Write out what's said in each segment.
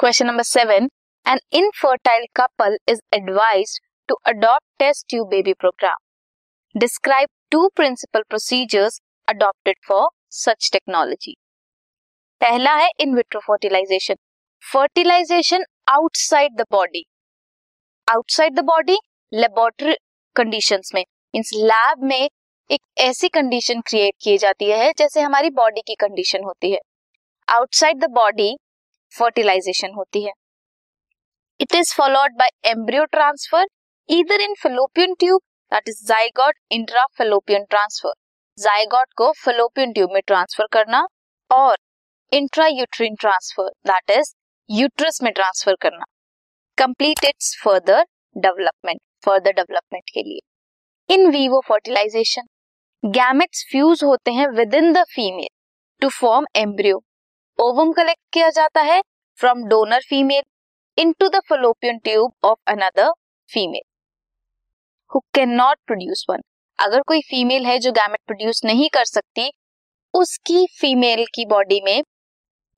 Question number seven an infertile couple is advise to adopt test tube baby programme describe two principle procedures adopted for such technology पहला है in vitro fertilisation fertilisation outside the body outside the body laboratory condition में means lab में एक ऐसी condition create की जाती है जैसे हमारी बॉडी की कंडीशन होती है. आउटसाइड द बॉडी फर्टिलाइजेशन होती है। It is followed by embryo transfer इधर in fallopian tube that is zygote intra fallopian transfer zygote को फेलोपियन ट्यूब में ट्रांसफ़र करना और intra uterine transfer that is uterus में ट्रांसफ़र करना। Complete its further development further development के लिए। In vivo fertilisation gametes fuse होते हैं within the female to form embryo ovum collect किया जाता है from donor female into the fallopian tube of another female who can not produce one अगर कोई female है जो गैमेट प्रोड्यूस नहीं कर सकती, उसकी फीमेल की बॉडी में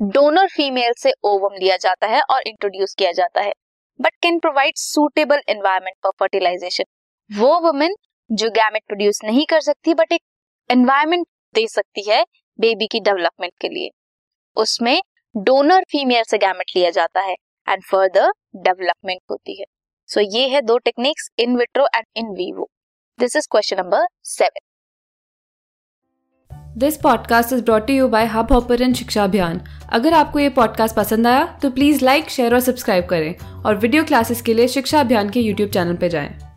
डोनर फीमेल से ओवम लिया जाता है और इंट्रोड्यूस किया जाता है but can provide suitable environment for fertilisation वो वुमेन जो गैमेट प्रोड्यूस नहीं कर सकती बट एक एनवायरमेंट दे सकती है बेबी की डेवलपमेंट के लिए। उसमें डोनर फीमेल से गैमेट लिया जाता है एंड फर्दर डेवलपमेंट होती है। सो so, ये है दो techniques in vitro and in vivo this is question number seven this podcast is brought you by hub hopper Shiksha Abhiyan अगर आपको ये पॉडकास्ट पसंद आया तो प्लीज़ लाइक शेयर और सब्सक्राइब करें और वीडियो क्लासेस के लिए शिक्षा अभियान के यूट्यूब चैनल पर जाएँ।